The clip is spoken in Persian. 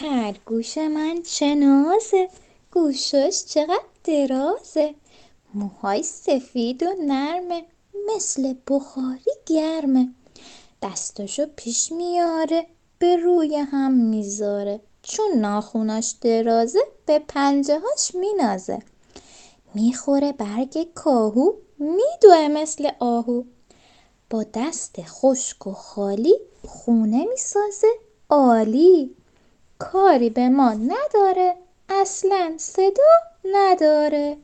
خرگوش من چه نازه گوشاش چقدر درازه. موهای سفید و نرمه مثل بخاری گرمه. دستاشو پیش میاره به روی هم می‌ذاره. چون ناخوناش درازه به پنجه هاش مینازه. می‌خوره برگ کاهو میدوه مثل آهو. با دست خشک و خالی خونه می‌سازه عالی. کاری به ما نداره. اصلا صدا نداره.